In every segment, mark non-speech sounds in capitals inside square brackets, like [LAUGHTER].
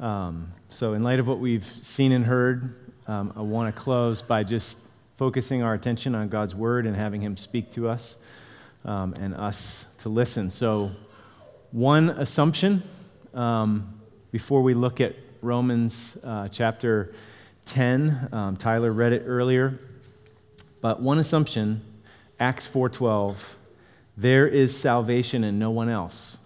Um, so, in light of what we've seen and heard, um, I want to close by just focusing our attention on God's word and having Him speak to us um, and us to listen. So, one assumption um, before we look at Romans uh, chapter 10, um, Tyler read it earlier, but one assumption, Acts 4:12, there is salvation in no one else.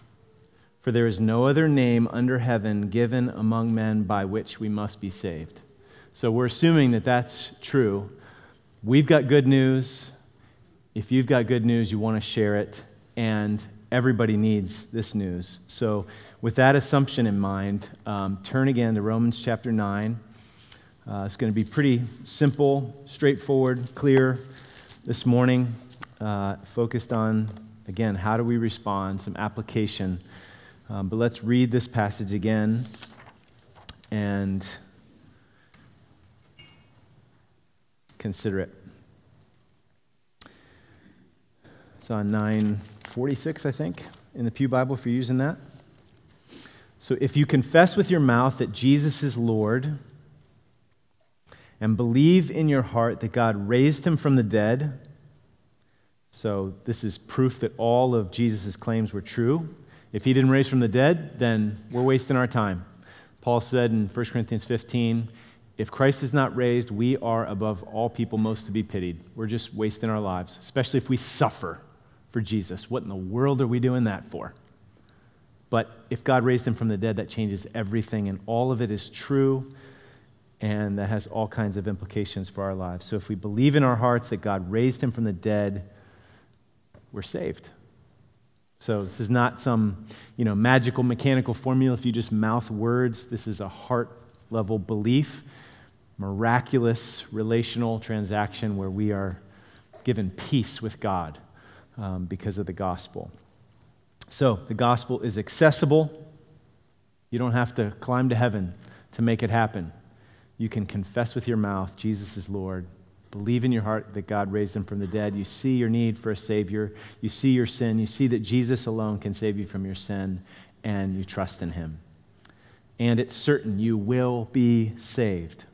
For there is no other name under heaven given among men by which we must be saved. So we're assuming that that's true. We've got good news. If you've got good news, you want to share it. And everybody needs this news. So, with that assumption in mind, um, turn again to Romans chapter 9. Uh, it's going to be pretty simple, straightforward, clear this morning, uh, focused on, again, how do we respond, some application um, but let's read this passage again and consider it. It's on 946, I think, in the Pew Bible if you're using that. So if you confess with your mouth that Jesus is Lord and believe in your heart that God raised him from the dead, so this is proof that all of Jesus' claims were true. If he didn't raise from the dead, then we're wasting our time. Paul said in 1 Corinthians 15, if Christ is not raised, we are above all people most to be pitied. We're just wasting our lives, especially if we suffer for Jesus. What in the world are we doing that for? But if God raised him from the dead, that changes everything, and all of it is true, and that has all kinds of implications for our lives. So if we believe in our hearts that God raised him from the dead, we're saved. So this is not some, you know, magical mechanical formula if you just mouth words. This is a heart level belief, miraculous relational transaction where we are given peace with God um, because of the gospel. So the gospel is accessible. You don't have to climb to heaven to make it happen. You can confess with your mouth Jesus is Lord Believe in your heart that God raised him from the dead. You see your need for a Savior. You see your sin. You see that Jesus alone can save you from your sin, and you trust in him. And it's certain you will be saved.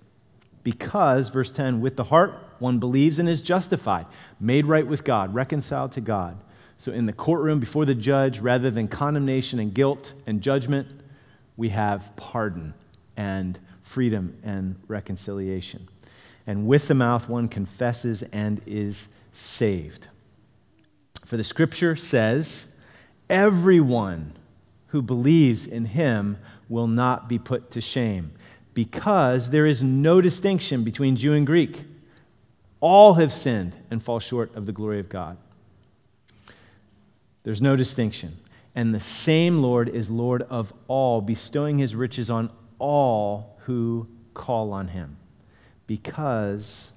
Because, verse 10, with the heart one believes and is justified, made right with God, reconciled to God. So, in the courtroom before the judge, rather than condemnation and guilt and judgment, we have pardon and freedom and reconciliation and with the mouth one confesses and is saved. For the scripture says, Everyone who believes in him will not be put to shame, because there is no distinction between Jew and Greek. All have sinned and fall short of the glory of God. There's no distinction. And the same Lord is Lord of all, bestowing his riches on all who call on him because,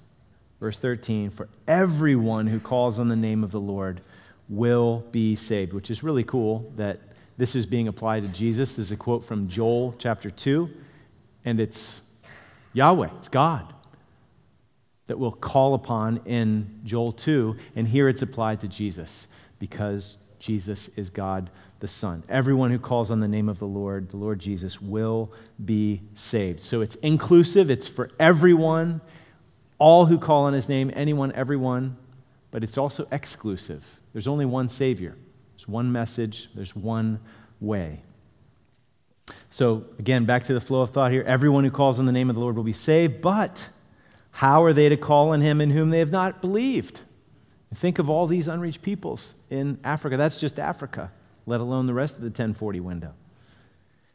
verse 13, for everyone who calls on the name of the Lord will be saved, which is really cool that this is being applied to Jesus. This is a quote from Joel chapter 2, and it's Yahweh, it's God that we'll call upon in Joel 2, and here it's applied to Jesus because Jesus is God the Son. Everyone who calls on the name of the Lord, the Lord Jesus, will be saved. So it's inclusive, it's for everyone, all who call on his name, anyone, everyone, but it's also exclusive. There's only one Savior, there's one message, there's one way. So, again, back to the flow of thought here. Everyone who calls on the name of the Lord will be saved, but how are they to call on him in whom they have not believed? Think of all these unreached peoples in Africa. That's just Africa let alone the rest of the 1040 window?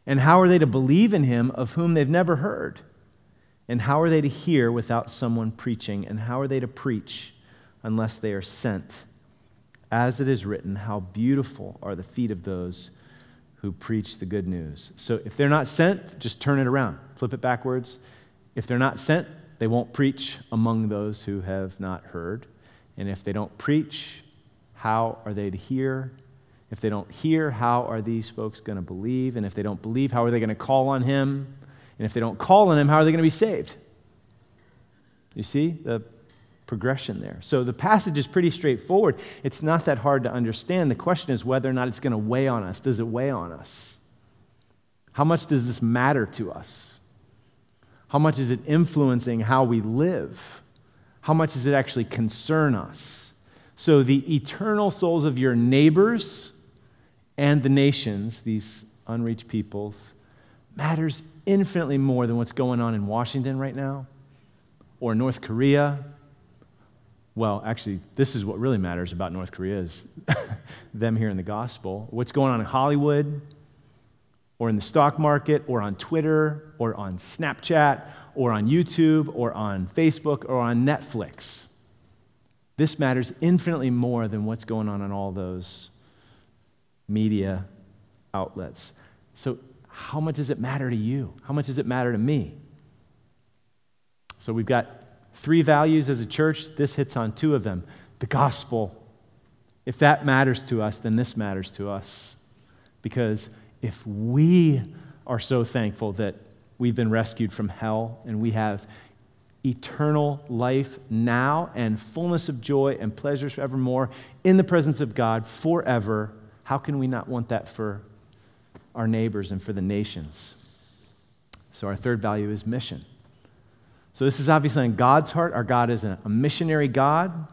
And how are they to believe in him of whom they've never heard? And how are they to hear without someone preaching? And how are they to preach unless they are sent? As it is written, how beautiful are the feet of those who preach the good news. So if they're not sent, just turn it around, flip it backwards. If they're not sent, they won't preach among those who have not heard. And if they don't preach, how are they to hear? If they don't hear, how are these folks going to believe? And if they don't believe, how are they going to call on him? And if they don't call on him, how are they going to be saved? You see the progression there. So the passage is pretty straightforward. It's not that hard to understand. The question is whether or not it's going to weigh on us. Does it weigh on us? How much does this matter to us? How much is it influencing how we live? How much does it actually concern us? So, the eternal souls of your neighbors and the nations, these unreached peoples, matters infinitely more than what's going on in Washington right now or North Korea. Well, actually, this is what really matters about North Korea is [LAUGHS] them hearing the gospel. What's going on in Hollywood or in the stock market or on Twitter or on Snapchat or on YouTube or on Facebook or on Netflix. This matters infinitely more than what's going on in all those media outlets. So, how much does it matter to you? How much does it matter to me? So, we've got three values as a church. This hits on two of them. The gospel. If that matters to us, then this matters to us. Because if we are so thankful that we've been rescued from hell and we have eternal life now and fullness of joy and pleasures forevermore in the presence of God forever, how can we not want that for our neighbors and for the nations? So, our third value is mission. So, this is obviously in God's heart. Our God is a missionary God.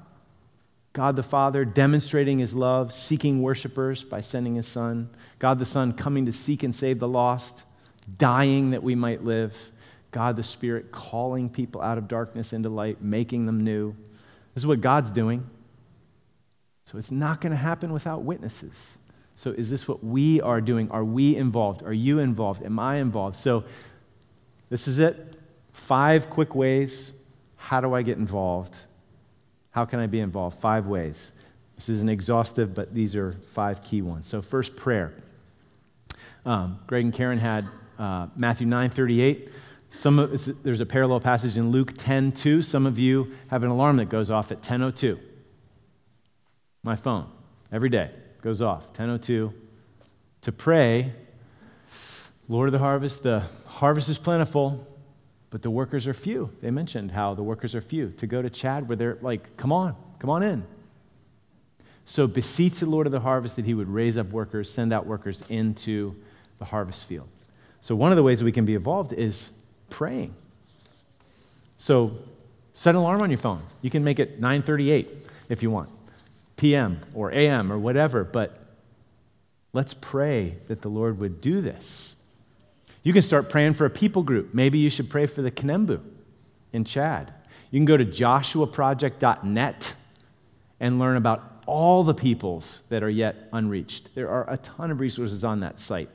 God the Father demonstrating his love, seeking worshipers by sending his Son. God the Son coming to seek and save the lost, dying that we might live. God the Spirit calling people out of darkness into light, making them new. This is what God's doing. So it's not going to happen without witnesses. So is this what we are doing? Are we involved? Are you involved? Am I involved? So this is it. Five quick ways. How do I get involved? How can I be involved? Five ways. This isn't exhaustive, but these are five key ones. So, first, prayer. Um, Greg and Karen had uh, Matthew 9 38. Some of, there's a parallel passage in Luke 10 2. Some of you have an alarm that goes off at 10.02. My phone, every day, goes off, 10.02. To pray, Lord of the harvest, the harvest is plentiful, but the workers are few. They mentioned how the workers are few. To go to Chad where they're like, come on, come on in. So beseech the Lord of the harvest that he would raise up workers, send out workers into the harvest field. So one of the ways we can be involved is praying. So set an alarm on your phone. You can make it 9:38 if you want, p.m. or a.m. or whatever, but let's pray that the Lord would do this. You can start praying for a people group. Maybe you should pray for the Kanembu in Chad. You can go to joshuaproject.net and learn about all the peoples that are yet unreached. There are a ton of resources on that site.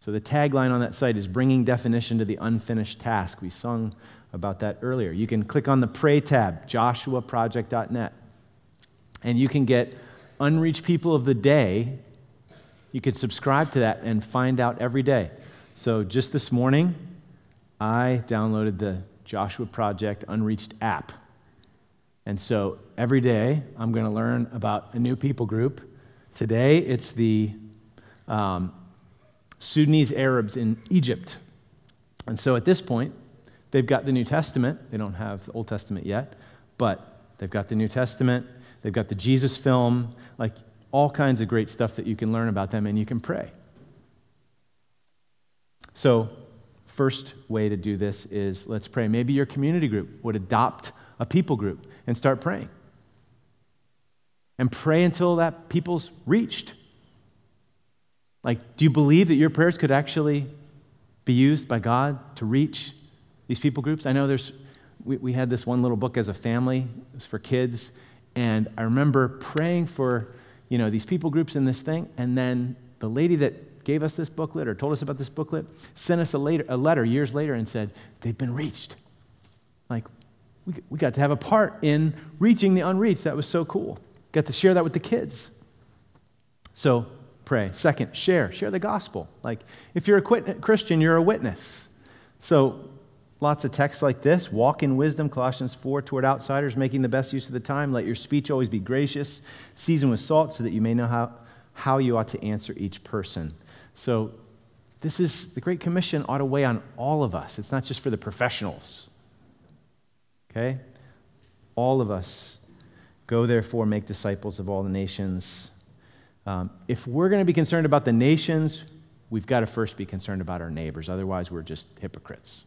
So the tagline on that site is bringing definition to the unfinished task. We sung about that earlier. You can click on the pray tab, joshuaproject.net, and you can get unreached people of the day. You could subscribe to that and find out every day. So just this morning, I downloaded the Joshua Project Unreached app. And so every day, I'm going to learn about a new people group. Today, it's the um, Sudanese Arabs in Egypt. And so at this point, they've got the New Testament. They don't have the Old Testament yet, but they've got the New Testament. They've got the Jesus film, like all kinds of great stuff that you can learn about them and you can pray. So, first way to do this is let's pray. Maybe your community group would adopt a people group and start praying. And pray until that people's reached. Like, do you believe that your prayers could actually be used by God to reach these people groups? I know there's, we, we had this one little book as a family, it was for kids, and I remember praying for, you know, these people groups in this thing, and then the lady that gave us this booklet or told us about this booklet sent us a, later, a letter years later and said, they've been reached. Like, we, we got to have a part in reaching the unreached. That was so cool. Got to share that with the kids. So, pray. Second, share. Share the gospel. Like, if you're a Christian, you're a witness. So, lots of texts like this walk in wisdom, Colossians 4, toward outsiders, making the best use of the time. Let your speech always be gracious, seasoned with salt, so that you may know how, how you ought to answer each person. So, this is the Great Commission ought to weigh on all of us. It's not just for the professionals. Okay? All of us. Go, therefore, make disciples of all the nations. Um, if we're going to be concerned about the nations, we've got to first be concerned about our neighbors. Otherwise, we're just hypocrites.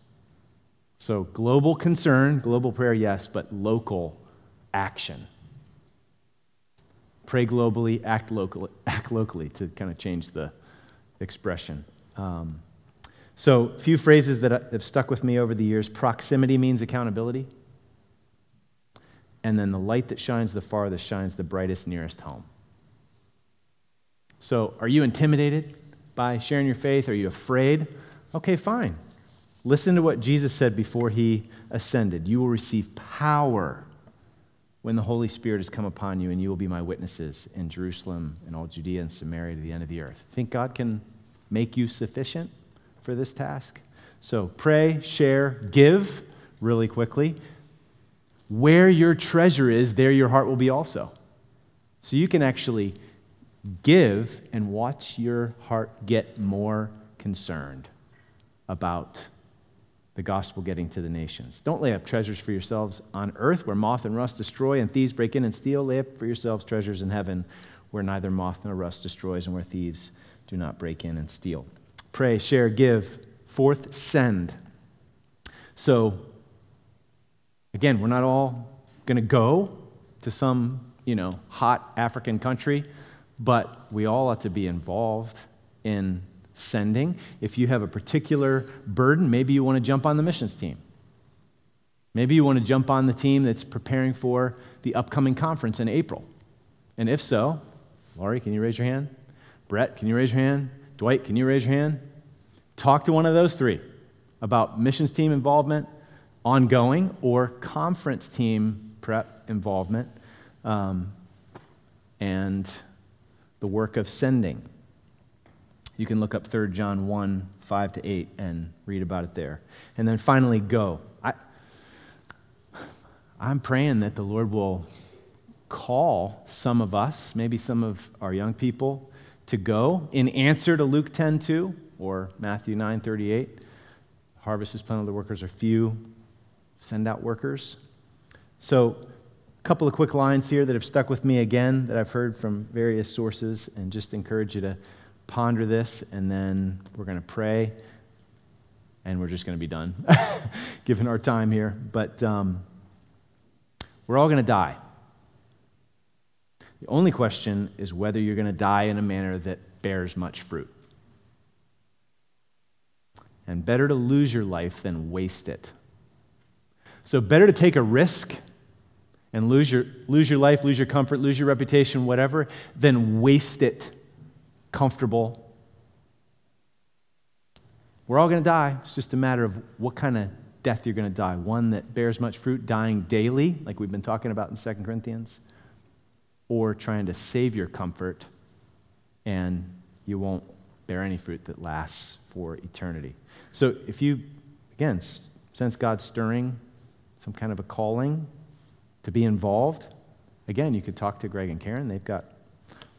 So, global concern, global prayer, yes, but local action. Pray globally, act locally, [LAUGHS] act locally to kind of change the expression. Um, so, a few phrases that have stuck with me over the years proximity means accountability. And then the light that shines the farthest shines the brightest nearest home. So, are you intimidated by sharing your faith? Are you afraid? Okay, fine. Listen to what Jesus said before he ascended. You will receive power when the Holy Spirit has come upon you, and you will be my witnesses in Jerusalem and all Judea and Samaria to the end of the earth. Think God can make you sufficient for this task? So pray, share, give really quickly. Where your treasure is, there your heart will be also. So you can actually give and watch your heart get more concerned about the gospel getting to the nations. Don't lay up treasures for yourselves on earth where moth and rust destroy and thieves break in and steal. Lay up for yourselves treasures in heaven where neither moth nor rust destroys and where thieves do not break in and steal. Pray, share, give. Fourth, send. So, again, we're not all going to go to some, you know, hot African country, but we all ought to be involved in sending. If you have a particular burden, maybe you want to jump on the missions team. Maybe you want to jump on the team that's preparing for the upcoming conference in April. And if so, Laurie, can you raise your hand? Brett, can you raise your hand? Dwight, can you raise your hand? Talk to one of those three about missions team involvement, ongoing, or conference team prep involvement, um, and the work of sending. You can look up 3 John 1 5 to 8 and read about it there. And then finally, go. I, I'm praying that the Lord will call some of us, maybe some of our young people, to go in answer to Luke 10 2 or Matthew 9 38. Harvest is plentiful, the workers are few. Send out workers. So, a couple of quick lines here that have stuck with me again that I've heard from various sources, and just encourage you to ponder this, and then we're going to pray, and we're just going to be done, [LAUGHS] given our time here. But um, we're all going to die. The only question is whether you're going to die in a manner that bears much fruit. And better to lose your life than waste it. So, better to take a risk and lose your, lose your life, lose your comfort, lose your reputation, whatever, than waste it comfortable. We're all going to die. It's just a matter of what kind of death you're going to die. One that bears much fruit, dying daily, like we've been talking about in 2 Corinthians, or trying to save your comfort and you won't bear any fruit that lasts for eternity. So if you, again, sense God stirring some kind of a calling to be involved, again, you could talk to Greg and Karen. They've got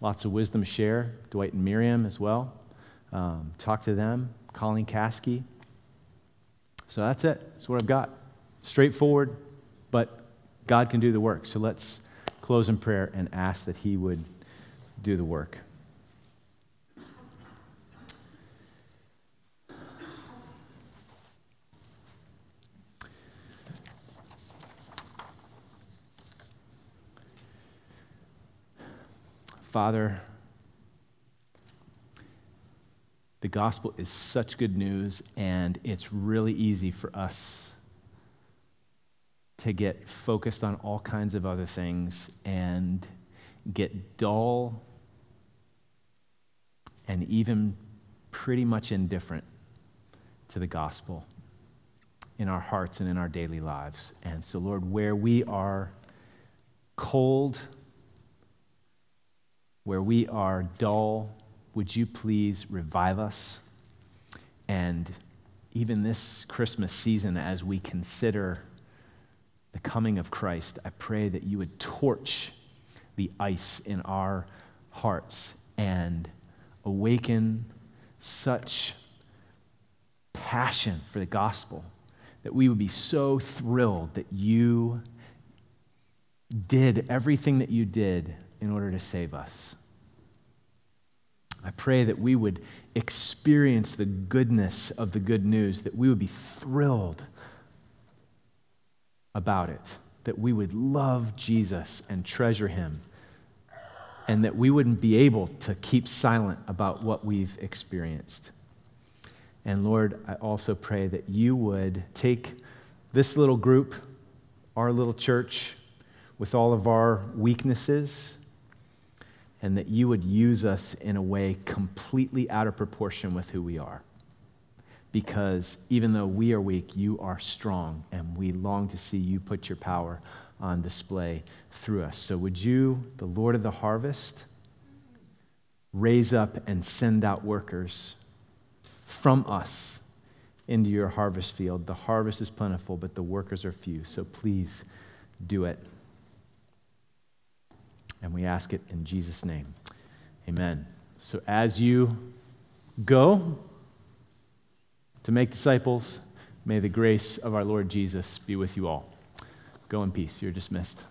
lots of wisdom share. Dwight and Miriam as well. Um, talk to them. Colleen Kasky. So that's it. That's what I've got. Straightforward, but God can do the work. So let's close in prayer and ask that He would do the work. Father, the gospel is such good news, and it's really easy for us to get focused on all kinds of other things and get dull and even pretty much indifferent to the gospel in our hearts and in our daily lives. And so, Lord, where we are cold, where we are dull, would you please revive us? And even this Christmas season, as we consider the coming of Christ, I pray that you would torch the ice in our hearts and awaken such passion for the gospel that we would be so thrilled that you did everything that you did in order to save us. I pray that we would experience the goodness of the good news, that we would be thrilled about it, that we would love Jesus and treasure him, and that we wouldn't be able to keep silent about what we've experienced. And Lord, I also pray that you would take this little group, our little church, with all of our weaknesses, and that you would use us in a way completely out of proportion with who we are. Because even though we are weak, you are strong, and we long to see you put your power on display through us. So, would you, the Lord of the harvest, raise up and send out workers from us into your harvest field? The harvest is plentiful, but the workers are few. So, please do it. And we ask it in Jesus' name. Amen. So as you go to make disciples, may the grace of our Lord Jesus be with you all. Go in peace. You're dismissed.